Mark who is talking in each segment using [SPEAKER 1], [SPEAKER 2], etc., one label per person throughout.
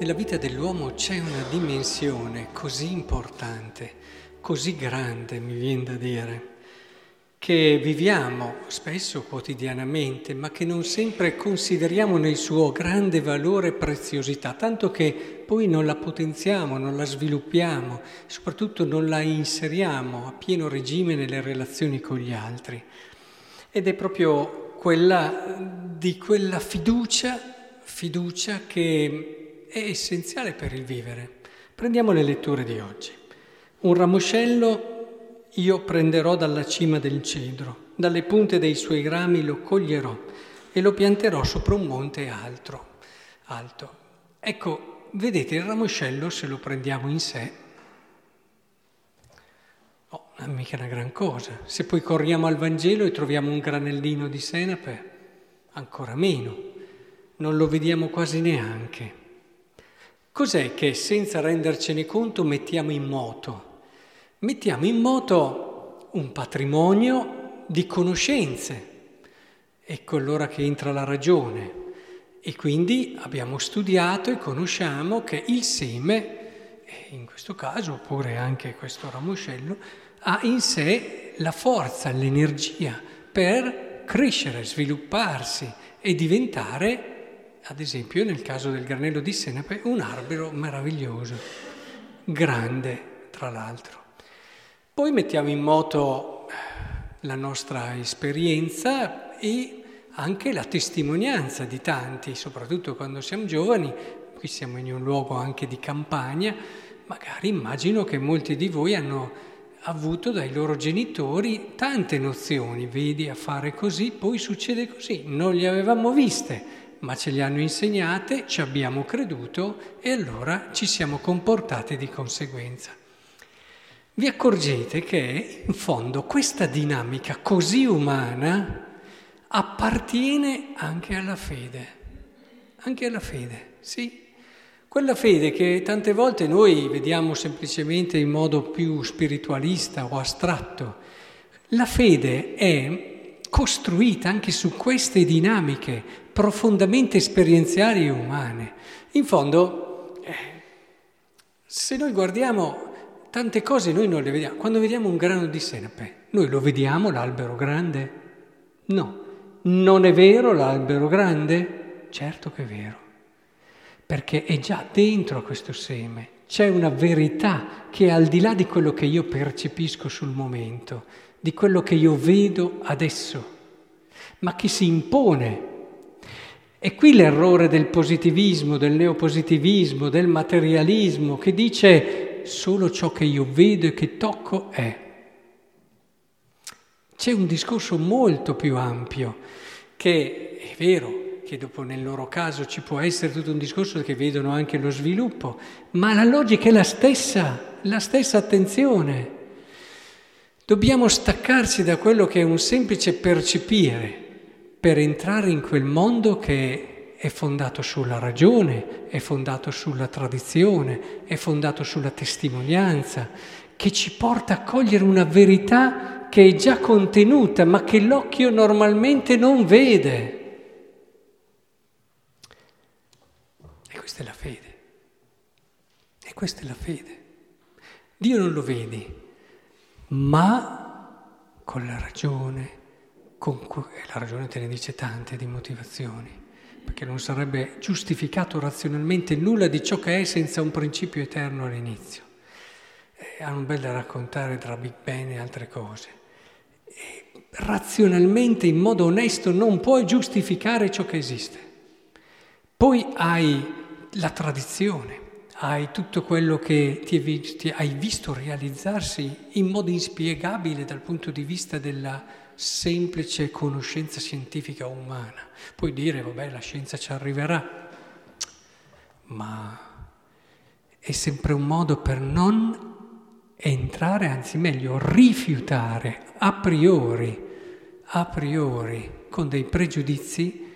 [SPEAKER 1] Nella vita dell'uomo c'è una dimensione così importante, così grande, mi viene da dire, che viviamo spesso quotidianamente, ma che non sempre consideriamo nel suo grande valore e preziosità, tanto che poi non la potenziamo, non la sviluppiamo, soprattutto non la inseriamo a pieno regime nelle relazioni con gli altri. Ed è proprio quella di quella fiducia, fiducia che è essenziale per il vivere. Prendiamo le letture di oggi. Un ramoscello io prenderò dalla cima del cedro, dalle punte dei suoi rami lo coglierò e lo pianterò sopra un monte altro, alto. Ecco, vedete il ramoscello se lo prendiamo in sé, oh, non è mica una gran cosa. Se poi corriamo al Vangelo e troviamo un granellino di senape, ancora meno, non lo vediamo quasi neanche. Cos'è che senza rendercene conto mettiamo in moto? Mettiamo in moto un patrimonio di conoscenze. Ecco allora che entra la ragione. E quindi abbiamo studiato e conosciamo che il seme, in questo caso, oppure anche questo ramoscello, ha in sé la forza, l'energia per crescere, svilupparsi e diventare ad esempio nel caso del granello di senape, un albero meraviglioso, grande tra l'altro. Poi mettiamo in moto la nostra esperienza e anche la testimonianza di tanti, soprattutto quando siamo giovani, qui siamo in un luogo anche di campagna, magari immagino che molti di voi hanno avuto dai loro genitori tante nozioni, vedi a fare così, poi succede così, non le avevamo viste, ma ce le hanno insegnate, ci abbiamo creduto e allora ci siamo comportati di conseguenza. Vi accorgete che in fondo questa dinamica così umana appartiene anche alla fede, anche alla fede, sì. Quella fede che tante volte noi vediamo semplicemente in modo più spiritualista o astratto. La fede è costruita anche su queste dinamiche profondamente esperienziali e umane. In fondo, eh, se noi guardiamo tante cose, noi non le vediamo. Quando vediamo un grano di senape, noi lo vediamo l'albero grande? No. Non è vero l'albero grande? Certo che è vero, perché è già dentro questo seme. C'è una verità che è al di là di quello che io percepisco sul momento, di quello che io vedo adesso, ma che si impone è qui l'errore del positivismo, del neopositivismo, del materialismo, che dice solo ciò che io vedo e che tocco è. C'è un discorso molto più ampio, che è vero che dopo nel loro caso ci può essere tutto un discorso che vedono anche lo sviluppo, ma la logica è la stessa, la stessa attenzione. Dobbiamo staccarci da quello che è un semplice percepire per entrare in quel mondo che è fondato sulla ragione, è fondato sulla tradizione, è fondato sulla testimonianza, che ci porta a cogliere una verità che è già contenuta, ma che l'occhio normalmente non vede. E questa è la fede. E questa è la fede. Dio non lo vedi, ma con la ragione, con cui, la ragione te ne dice tante di motivazioni, perché non sarebbe giustificato razionalmente nulla di ciò che è senza un principio eterno all'inizio. Eh, hanno bel da raccontare tra Big Bang e altre cose. E razionalmente, in modo onesto, non puoi giustificare ciò che esiste. Poi hai la tradizione, hai tutto quello che ti hai visto realizzarsi in modo inspiegabile dal punto di vista della semplice conoscenza scientifica umana. Puoi dire, vabbè, la scienza ci arriverà, ma è sempre un modo per non entrare, anzi meglio, rifiutare a priori, a priori, con dei pregiudizi,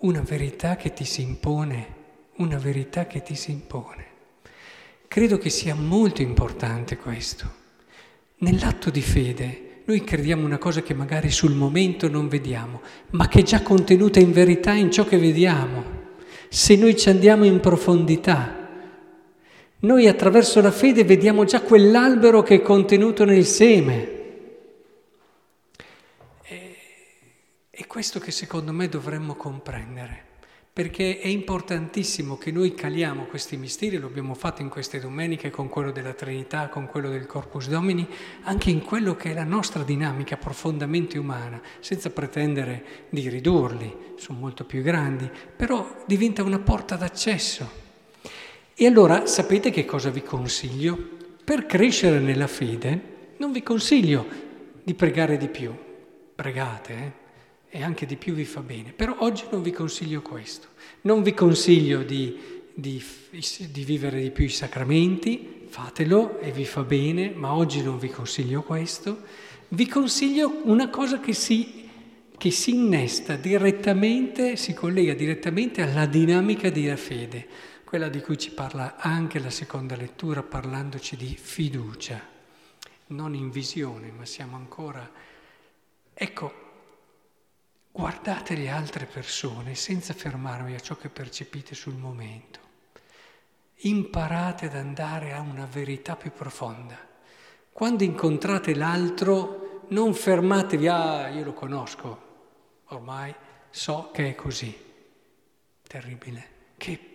[SPEAKER 1] una verità che ti si impone, una verità che ti si impone. Credo che sia molto importante questo. Nell'atto di fede noi crediamo una cosa che magari sul momento non vediamo, ma che è già contenuta in verità in ciò che vediamo. Se noi ci andiamo in profondità, Noi attraverso la fede vediamo già quell'albero che è contenuto nel seme. È questo che secondo me dovremmo comprendere, perché è importantissimo che noi caliamo questi misteri, lo abbiamo fatto in queste domeniche con quello della Trinità, con quello del Corpus Domini, anche in quello che è la nostra dinamica profondamente umana, senza pretendere di ridurli, sono molto più grandi, però diventa una porta d'accesso. E allora sapete che cosa vi consiglio? Per crescere nella fede non vi consiglio di pregare di più, pregate, eh? E anche di più vi fa bene. Però oggi non vi consiglio questo, non vi consiglio di, di, di, vivere di più i sacramenti, fatelo e vi fa bene, ma oggi non vi consiglio questo. Vi consiglio una cosa che si, che si innesta direttamente, si collega direttamente alla dinamica della fede, quella di cui ci parla anche la seconda lettura parlandoci di fiducia, non in visione, ma siamo ancora... Ecco, Guardate le altre persone senza fermarvi a ciò che percepite sul momento. Imparate ad andare a una verità più profonda. Quando incontrate l'altro, non fermatevi, ah, io lo conosco, ormai so che è così. Terribile. Che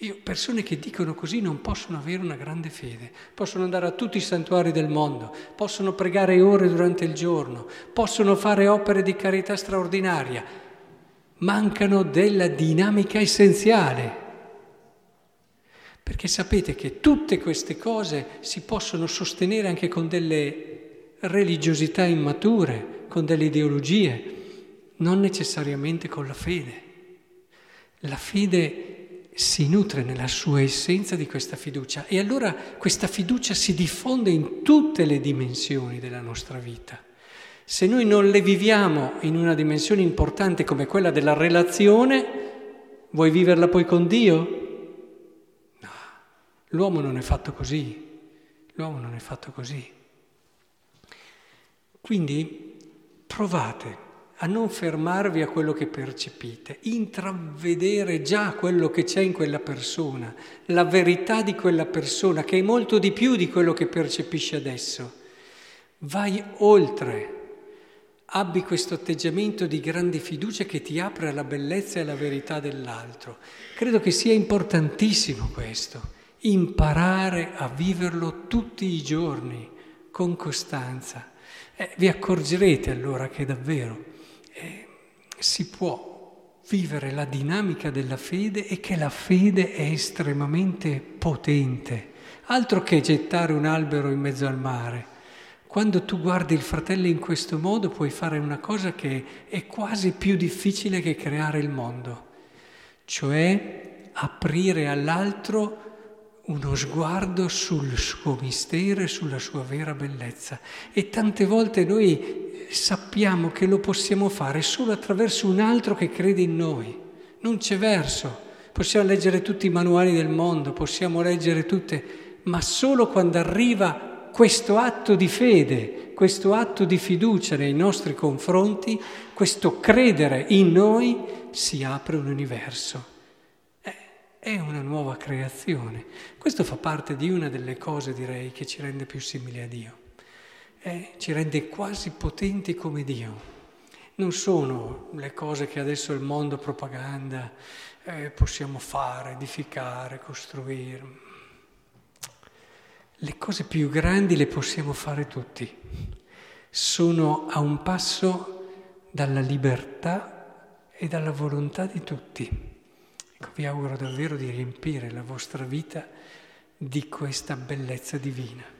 [SPEAKER 1] io, persone che dicono così non possono avere una grande fede, possono andare a tutti i santuari del mondo, possono pregare ore durante il giorno, possono fare opere di carità straordinaria, mancano della dinamica essenziale. Perché sapete che tutte queste cose si possono sostenere anche con delle religiosità immature, con delle ideologie, non necessariamente con la fede. La fede si nutre nella sua essenza di questa fiducia e allora questa fiducia si diffonde in tutte le dimensioni della nostra vita. Se noi non le viviamo in una dimensione importante come quella della relazione, vuoi viverla poi con Dio? No, l'uomo non è fatto così, l'uomo non è fatto così. Quindi provate a non fermarvi a quello che percepite, intravedere già quello che c'è in quella persona, la verità di quella persona, che è molto di più di quello che percepisci adesso. Vai oltre, abbi questo atteggiamento di grande fiducia che ti apre alla bellezza e alla verità dell'altro. Credo che sia importantissimo questo, imparare a viverlo tutti i giorni, con costanza. Eh, vi accorgerete allora che davvero si può vivere la dinamica della fede e che la fede è estremamente potente. Altro che gettare un albero in mezzo al mare. Quando tu guardi il fratello in questo modo puoi fare una cosa che è quasi più difficile che creare il mondo, cioè aprire all'altro uno sguardo sul suo mistero e sulla sua vera bellezza. E tante volte noi sappiamo che lo possiamo fare solo attraverso un altro che crede in noi. Non c'è verso. Possiamo leggere tutti i manuali del mondo, possiamo leggere tutte, ma solo quando arriva questo atto di fede, questo atto di fiducia nei nostri confronti, questo credere in noi, si apre un universo è una nuova creazione. Questo fa parte di una delle cose, direi, che ci rende più simili a Dio. Eh, ci rende quasi potenti come Dio. Non sono le cose che adesso il mondo propaganda eh, possiamo fare, edificare, costruire. Le cose più grandi le possiamo fare tutti. Sono a un passo dalla libertà e dalla volontà di tutti. Ecco, vi auguro davvero di riempire la vostra vita di questa bellezza divina.